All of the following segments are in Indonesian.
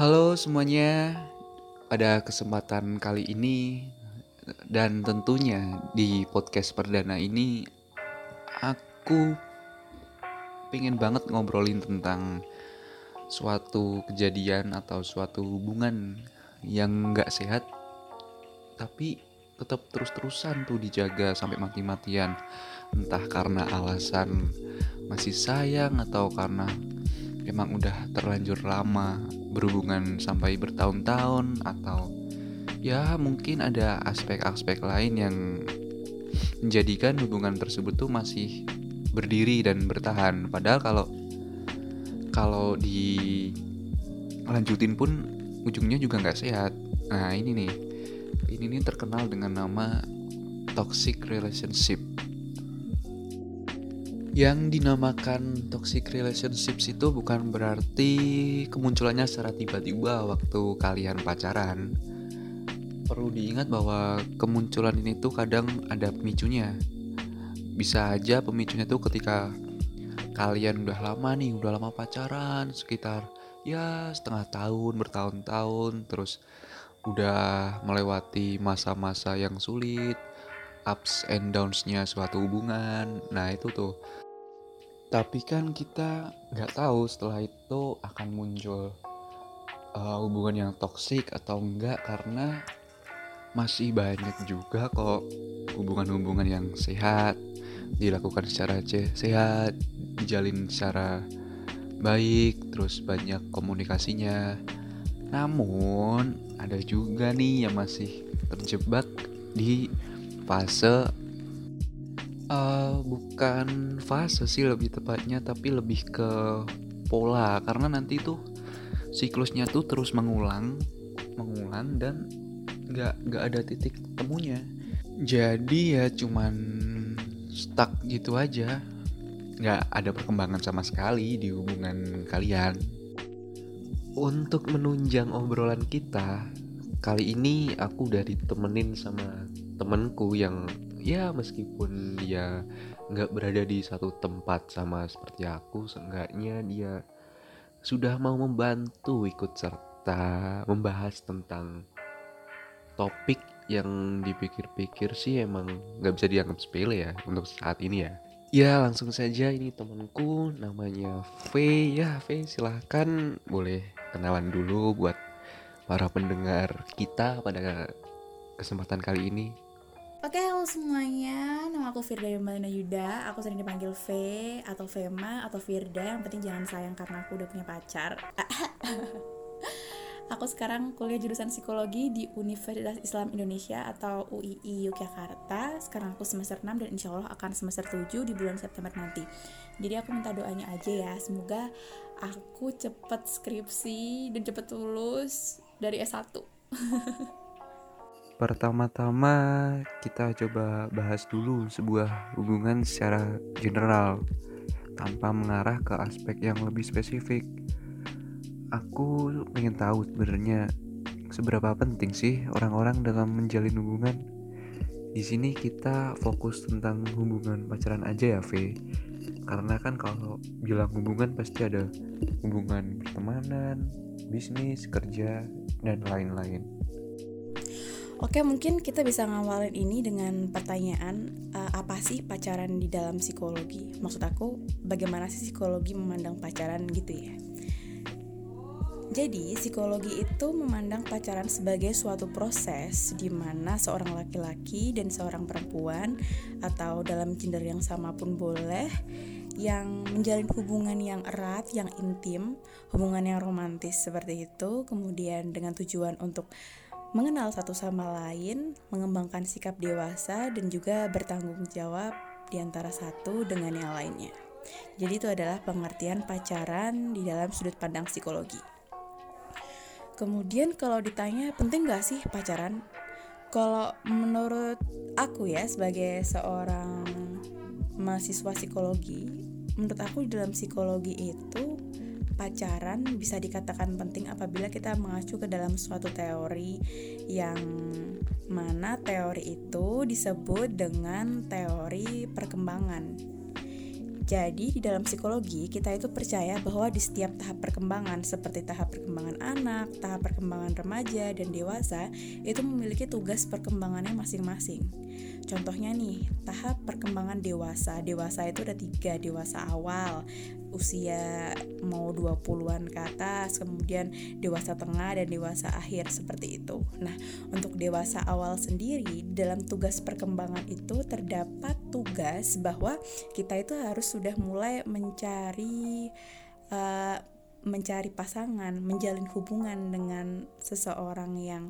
Halo semuanya, pada kesempatan kali ini dan tentunya di podcast perdana ini aku pengen banget ngobrolin tentang suatu kejadian atau suatu hubungan yang gak sehat tapi tetap terus-terusan tuh dijaga sampai mati-matian. Entah karena alasan masih sayang atau karena emang udah terlanjur lama berhubungan sampai bertahun-tahun atau ya mungkin ada aspek-aspek lain yang menjadikan hubungan tersebut tuh masih berdiri dan bertahan. Padahal kalau kalau dilanjutin pun ujungnya juga nggak sehat. Nah ini nih. Ini nih terkenal dengan nama toxic relationship yang dinamakan toxic relationships itu bukan berarti kemunculannya secara tiba-tiba waktu kalian pacaran. Perlu diingat bahwa kemunculan ini tuh kadang ada pemicunya. Bisa aja pemicunya tuh ketika kalian udah lama nih, udah lama pacaran, sekitar ya setengah tahun, bertahun-tahun, terus udah melewati masa-masa yang sulit, ups and downs-nya suatu hubungan. Nah itu tuh. Tapi kan kita nggak tahu setelah itu akan muncul uh, hubungan yang toksik atau enggak karena masih banyak juga kok hubungan-hubungan yang sehat dilakukan secara sehat dijalin secara baik terus banyak komunikasinya. Namun ada juga nih yang masih terjebak di fase uh, bukan fase sih lebih tepatnya tapi lebih ke pola. Karena nanti tuh siklusnya tuh terus mengulang mengulang dan nggak nggak ada titik temunya. Jadi ya cuman stuck gitu aja. Nggak ada perkembangan sama sekali di hubungan kalian. Untuk menunjang obrolan kita kali ini aku udah ditemenin sama temenku yang ya meskipun dia nggak berada di satu tempat sama seperti aku seenggaknya dia sudah mau membantu ikut serta membahas tentang topik yang dipikir-pikir sih emang nggak bisa dianggap sepele ya untuk saat ini ya. Ya langsung saja. Ini temanku namanya V. Ya V silahkan boleh kenalan dulu buat para pendengar kita pada kesempatan kali ini Oke, halo semuanya. Nama aku Firda Yomalina Yuda. Aku sering dipanggil V atau Vema atau Firda. Yang penting jangan sayang karena aku udah punya pacar. aku sekarang kuliah jurusan psikologi di Universitas Islam Indonesia atau UII Yogyakarta. Sekarang aku semester 6 dan insya Allah akan semester 7 di bulan September nanti. Jadi aku minta doanya aja ya. Semoga aku cepet skripsi dan cepet lulus dari S1. Pertama-tama kita coba bahas dulu sebuah hubungan secara general tanpa mengarah ke aspek yang lebih spesifik. Aku pengen tahu sebenarnya seberapa penting sih orang-orang dalam menjalin hubungan. Di sini kita fokus tentang hubungan pacaran aja ya, V. Karena kan kalau bilang hubungan pasti ada hubungan pertemanan, bisnis, kerja, dan lain-lain. Oke, mungkin kita bisa ngawalin ini dengan pertanyaan uh, apa sih pacaran di dalam psikologi? Maksud aku, bagaimana sih psikologi memandang pacaran gitu ya? Jadi, psikologi itu memandang pacaran sebagai suatu proses di mana seorang laki-laki dan seorang perempuan atau dalam gender yang sama pun boleh yang menjalin hubungan yang erat, yang intim, hubungan yang romantis seperti itu, kemudian dengan tujuan untuk mengenal satu sama lain, mengembangkan sikap dewasa, dan juga bertanggung jawab di antara satu dengan yang lainnya. Jadi itu adalah pengertian pacaran di dalam sudut pandang psikologi. Kemudian kalau ditanya penting gak sih pacaran? Kalau menurut aku ya sebagai seorang mahasiswa psikologi, menurut aku di dalam psikologi itu pacaran bisa dikatakan penting apabila kita mengacu ke dalam suatu teori yang mana teori itu disebut dengan teori perkembangan. Jadi di dalam psikologi kita itu percaya bahwa di setiap tahap perkembangan seperti tahap perkembangan anak, tahap perkembangan remaja dan dewasa itu memiliki tugas perkembangannya masing-masing. Contohnya nih, tahap perkembangan dewasa. Dewasa itu ada tiga, dewasa awal, usia mau 20-an ke atas, kemudian dewasa tengah dan dewasa akhir seperti itu. Nah, untuk dewasa awal sendiri dalam tugas perkembangan itu terdapat tugas bahwa kita itu harus sudah mulai mencari uh, mencari pasangan, menjalin hubungan dengan seseorang yang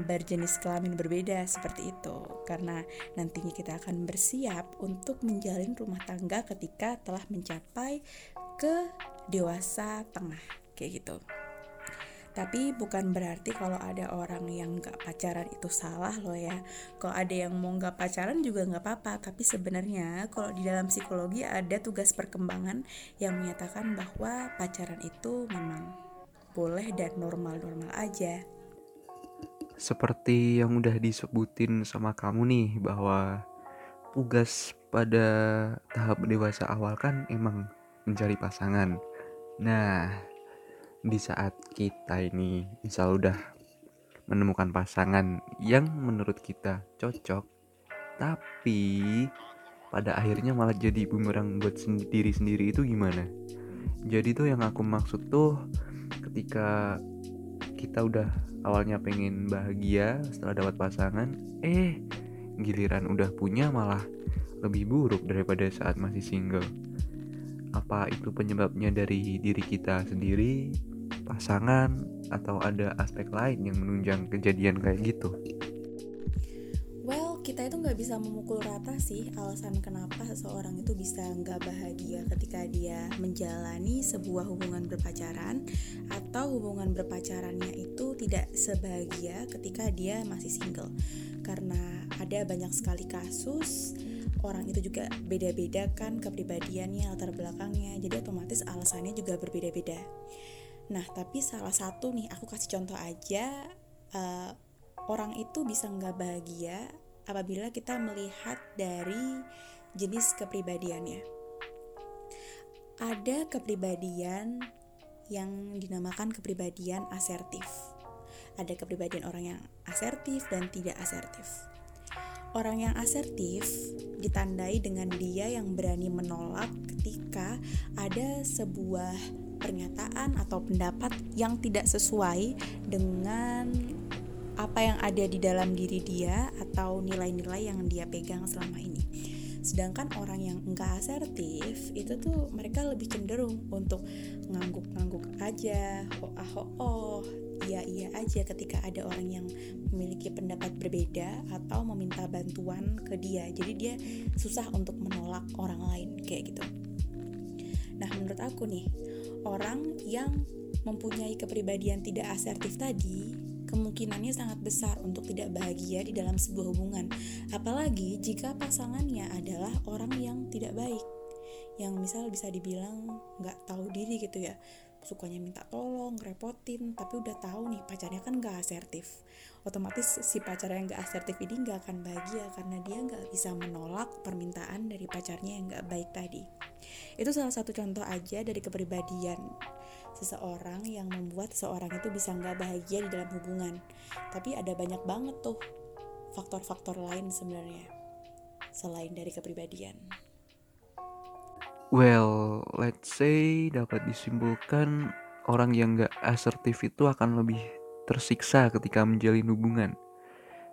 berjenis kelamin berbeda seperti itu. Karena nantinya kita akan bersiap untuk menjalin rumah tangga ketika telah mencapai ke dewasa tengah kayak gitu. Tapi bukan berarti kalau ada orang yang nggak pacaran itu salah loh ya. Kalau ada yang mau nggak pacaran juga nggak apa-apa. Tapi sebenarnya kalau di dalam psikologi ada tugas perkembangan yang menyatakan bahwa pacaran itu memang boleh dan normal-normal aja seperti yang udah disebutin sama kamu nih bahwa tugas pada tahap dewasa awal kan emang mencari pasangan. Nah, di saat kita ini misal udah menemukan pasangan yang menurut kita cocok, tapi pada akhirnya malah jadi bumerang buat sendiri sendiri itu gimana? Jadi tuh yang aku maksud tuh ketika kita udah awalnya pengen bahagia setelah dapat pasangan eh giliran udah punya malah lebih buruk daripada saat masih single. Apa itu penyebabnya dari diri kita sendiri pasangan atau ada aspek lain yang menunjang kejadian kayak gitu kita itu nggak bisa memukul rata sih alasan kenapa seseorang itu bisa nggak bahagia ketika dia menjalani sebuah hubungan berpacaran atau hubungan berpacarannya itu tidak sebahagia ketika dia masih single. Karena ada banyak sekali kasus orang itu juga beda-beda kan kepribadiannya latar belakangnya jadi otomatis alasannya juga berbeda-beda. Nah tapi salah satu nih aku kasih contoh aja uh, orang itu bisa nggak bahagia apabila kita melihat dari jenis kepribadiannya. Ada kepribadian yang dinamakan kepribadian asertif. Ada kepribadian orang yang asertif dan tidak asertif. Orang yang asertif ditandai dengan dia yang berani menolak ketika ada sebuah pernyataan atau pendapat yang tidak sesuai dengan apa yang ada di dalam diri dia atau nilai-nilai yang dia pegang selama ini. Sedangkan orang yang enggak asertif itu tuh mereka lebih cenderung untuk ngangguk-ngangguk aja, oh oh oh, iya iya aja ketika ada orang yang memiliki pendapat berbeda atau meminta bantuan ke dia. Jadi dia susah untuk menolak orang lain kayak gitu. Nah, menurut aku nih, orang yang mempunyai kepribadian tidak asertif tadi kemungkinannya sangat besar untuk tidak bahagia di dalam sebuah hubungan. Apalagi jika pasangannya adalah orang yang tidak baik, yang misal bisa dibilang nggak tahu diri gitu ya, sukanya minta tolong, repotin, tapi udah tahu nih pacarnya kan nggak asertif. Otomatis si pacar yang nggak asertif ini nggak akan bahagia karena dia nggak bisa menolak permintaan dari pacarnya yang nggak baik tadi. Itu salah satu contoh aja dari kepribadian seseorang yang membuat seseorang itu bisa nggak bahagia di dalam hubungan. Tapi ada banyak banget tuh faktor-faktor lain sebenarnya selain dari kepribadian. Well, let's say dapat disimpulkan orang yang nggak asertif itu akan lebih tersiksa ketika menjalin hubungan.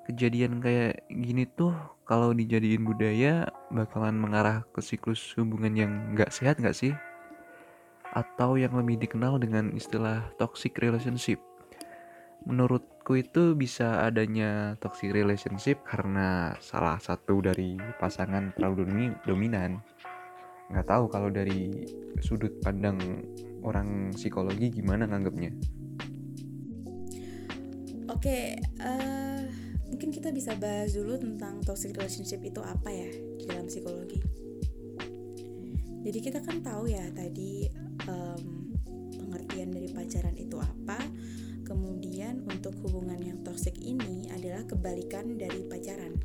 Kejadian kayak gini tuh kalau dijadiin budaya bakalan mengarah ke siklus hubungan yang nggak sehat nggak sih? atau yang lebih dikenal dengan istilah toxic relationship. Menurutku itu bisa adanya toxic relationship karena salah satu dari pasangan terlalu dominan. Nggak tahu kalau dari sudut pandang orang psikologi gimana nganggapnya. Oke, uh, mungkin kita bisa bahas dulu tentang toxic relationship itu apa ya di dalam psikologi. Jadi kita kan tahu ya tadi um, pengertian dari pacaran itu apa kemudian untuk hubungan yang toksik ini adalah kebalikan dari pacaran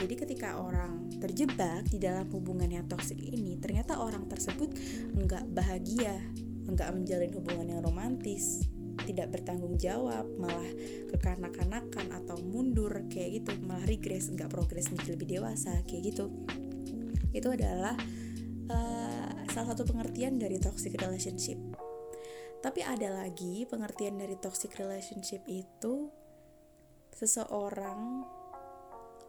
Jadi ketika orang terjebak di dalam hubungan yang toksik ini, ternyata orang tersebut nggak bahagia, nggak menjalin hubungan yang romantis, tidak bertanggung jawab, malah kekanak-kanakan atau mundur kayak gitu, malah regress, nggak progres menjadi lebih dewasa kayak gitu. Itu adalah uh, salah satu pengertian dari toxic relationship. Tapi ada lagi pengertian dari toxic relationship itu seseorang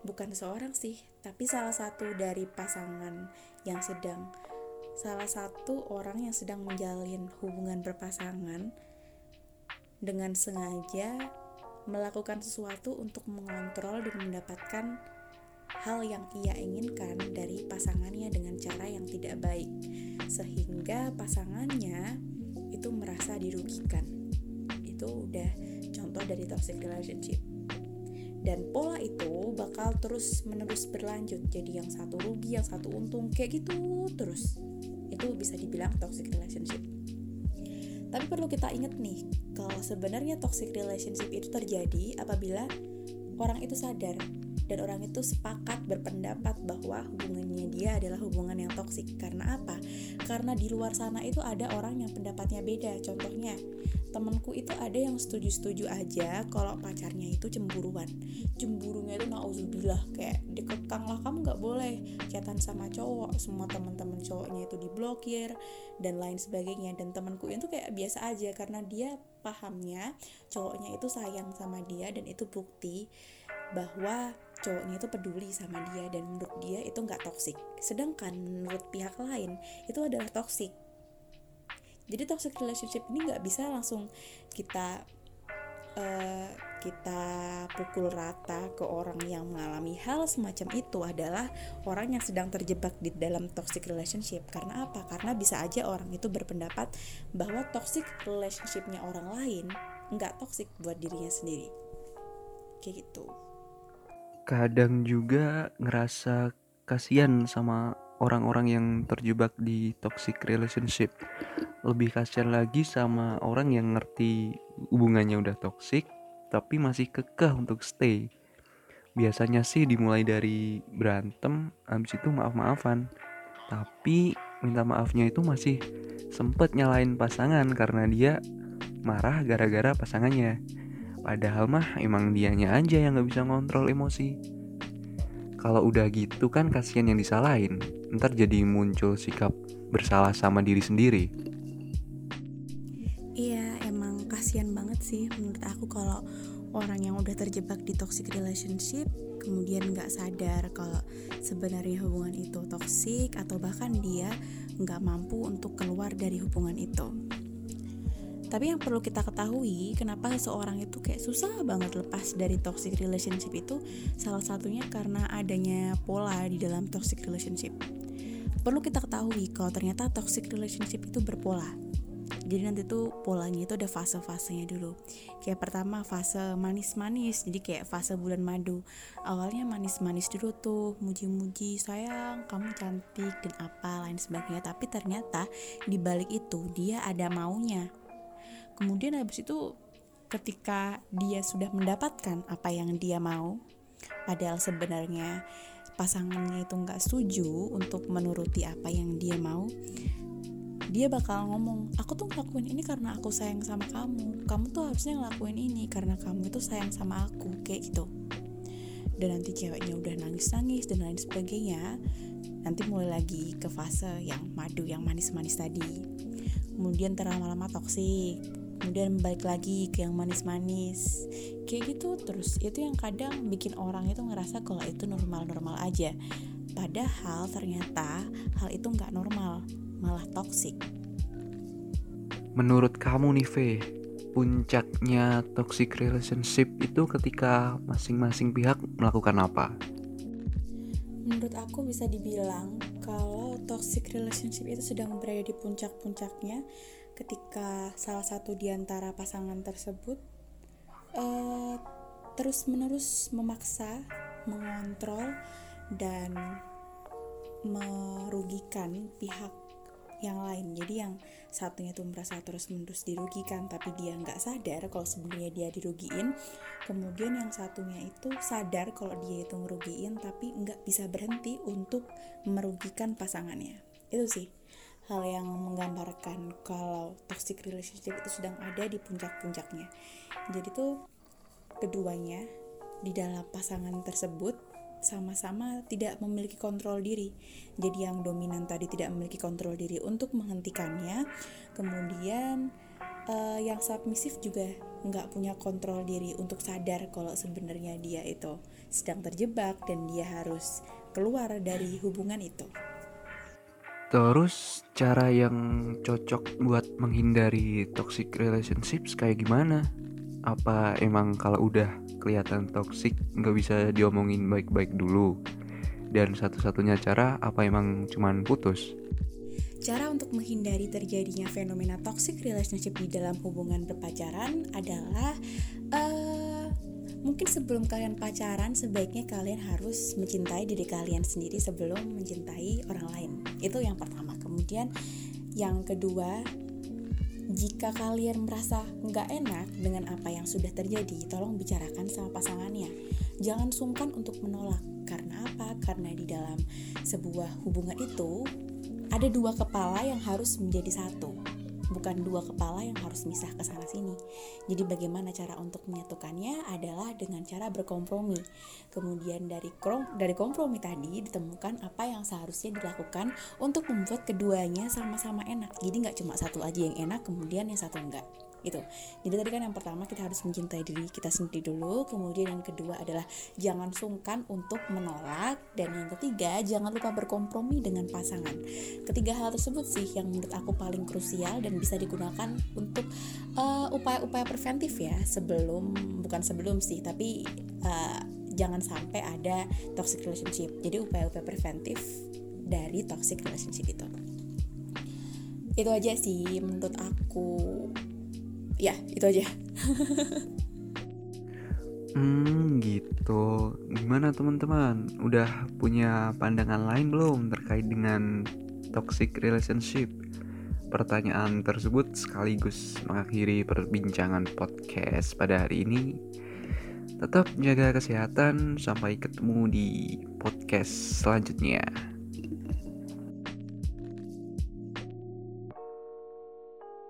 bukan seorang sih, tapi salah satu dari pasangan yang sedang salah satu orang yang sedang menjalin hubungan berpasangan dengan sengaja melakukan sesuatu untuk mengontrol dan mendapatkan hal yang ia inginkan dari pasangannya dengan cara yang tidak baik. Sehingga pasangannya itu merasa dirugikan. Itu udah contoh dari toxic relationship dan pola itu bakal terus menerus berlanjut jadi yang satu rugi yang satu untung kayak gitu terus itu bisa dibilang toxic relationship tapi perlu kita ingat nih kalau sebenarnya toxic relationship itu terjadi apabila orang itu sadar dan orang itu sepakat berpendapat bahwa hubungannya dia adalah hubungan yang toksik karena apa? Karena di luar sana itu ada orang yang pendapatnya beda. Contohnya, temenku itu ada yang setuju-setuju aja kalau pacarnya itu cemburuan. Cemburunya itu nauzubillah kayak dikekang lah kamu nggak boleh chatan sama cowok. Semua teman-teman cowoknya itu diblokir dan lain sebagainya. Dan temanku itu kayak biasa aja karena dia pahamnya cowoknya itu sayang sama dia dan itu bukti bahwa cowoknya itu peduli sama dia dan menurut dia itu nggak toksik sedangkan menurut pihak lain itu adalah toksik jadi toxic relationship ini nggak bisa langsung kita uh, kita pukul rata ke orang yang mengalami hal semacam itu adalah orang yang sedang terjebak di dalam toxic relationship. Karena apa? Karena bisa aja orang itu berpendapat bahwa toxic relationshipnya orang lain nggak toxic buat dirinya sendiri. Kayak gitu. Kadang juga ngerasa kasihan sama orang-orang yang terjebak di toxic relationship. Lebih kasihan lagi sama orang yang ngerti hubungannya udah toxic tapi masih kekeh untuk stay. Biasanya sih dimulai dari berantem, habis itu maaf-maafan. Tapi minta maafnya itu masih sempet nyalain pasangan karena dia marah gara-gara pasangannya. Padahal mah emang dianya aja yang gak bisa ngontrol emosi. Kalau udah gitu kan kasihan yang disalahin, ntar jadi muncul sikap bersalah sama diri sendiri. Iya, emang kasihan banget sih menurut aku kalau orang yang udah terjebak di toxic relationship kemudian nggak sadar kalau sebenarnya hubungan itu toxic atau bahkan dia nggak mampu untuk keluar dari hubungan itu. Tapi yang perlu kita ketahui, kenapa seseorang itu kayak susah banget lepas dari toxic relationship itu salah satunya karena adanya pola di dalam toxic relationship. Perlu kita ketahui kalau ternyata toxic relationship itu berpola. Jadi nanti tuh polanya itu ada fase-fasenya dulu. Kayak pertama fase manis-manis, jadi kayak fase bulan madu. Awalnya manis-manis dulu tuh, muji-muji, sayang, kamu cantik dan apa lain sebagainya. Tapi ternyata di balik itu dia ada maunya kemudian habis itu ketika dia sudah mendapatkan apa yang dia mau padahal sebenarnya pasangannya itu nggak setuju untuk menuruti apa yang dia mau dia bakal ngomong aku tuh ngelakuin ini karena aku sayang sama kamu. Kamu tuh harusnya ngelakuin ini karena kamu itu sayang sama aku kayak gitu. Dan nanti ceweknya udah nangis-nangis dan lain sebagainya nanti mulai lagi ke fase yang madu yang manis-manis tadi. Kemudian terlama-lama toksik kemudian balik lagi ke yang manis-manis. Kayak gitu terus. Itu yang kadang bikin orang itu ngerasa kalau itu normal-normal aja. Padahal ternyata hal itu nggak normal malah toxic. Menurut kamu nih Ve puncaknya toxic relationship itu ketika masing-masing pihak melakukan apa? Menurut aku bisa dibilang kalau toxic relationship itu sedang berada di puncak-puncaknya ketika salah satu di antara pasangan tersebut uh, terus-menerus memaksa, mengontrol dan merugikan pihak yang lain. Jadi yang satunya tuh merasa terus menerus dirugikan tapi dia nggak sadar kalau sebenarnya dia dirugiin. Kemudian yang satunya itu sadar kalau dia itu ngerugiin tapi nggak bisa berhenti untuk merugikan pasangannya. Itu sih hal yang menggambarkan kalau toxic relationship itu sedang ada di puncak-puncaknya jadi tuh keduanya di dalam pasangan tersebut sama-sama tidak memiliki kontrol diri. Jadi yang dominan tadi tidak memiliki kontrol diri untuk menghentikannya. Kemudian uh, yang submisif juga nggak punya kontrol diri untuk sadar kalau sebenarnya dia itu sedang terjebak dan dia harus keluar dari hubungan itu. Terus cara yang cocok buat menghindari toxic relationships kayak gimana? Apa emang kalau udah kelihatan toxic nggak bisa diomongin baik-baik dulu dan satu-satunya cara apa emang cuman putus Cara untuk menghindari terjadinya fenomena toxic relationship di dalam hubungan berpacaran adalah uh, mungkin sebelum kalian pacaran sebaiknya kalian harus mencintai diri kalian sendiri sebelum mencintai orang lain. Itu yang pertama. Kemudian yang kedua, jika kalian merasa nggak enak dengan apa yang sudah terjadi, tolong bicarakan sama pasangannya. Jangan sungkan untuk menolak. Karena apa? Karena di dalam sebuah hubungan itu ada dua kepala yang harus menjadi satu bukan dua kepala yang harus misah ke sana sini. Jadi bagaimana cara untuk menyatukannya adalah dengan cara berkompromi. Kemudian dari krom, dari kompromi tadi ditemukan apa yang seharusnya dilakukan untuk membuat keduanya sama-sama enak. Jadi nggak cuma satu aja yang enak, kemudian yang satu enggak gitu. Jadi tadi kan yang pertama kita harus mencintai diri kita sendiri dulu, kemudian yang kedua adalah jangan sungkan untuk menolak dan yang ketiga jangan lupa berkompromi dengan pasangan. Ketiga hal tersebut sih yang menurut aku paling krusial dan bisa digunakan untuk eh, upaya-upaya preventif ya sebelum bukan sebelum sih tapi uh, jangan sampai ada toxic relationship. Jadi upaya-upaya preventif dari toxic relationship itu itu aja sih menurut aku ya itu aja. Hmm gitu. Gimana teman-teman? Udah punya pandangan lain belum terkait dengan toxic relationship? Pertanyaan tersebut sekaligus mengakhiri perbincangan podcast pada hari ini. Tetap jaga kesehatan. Sampai ketemu di podcast selanjutnya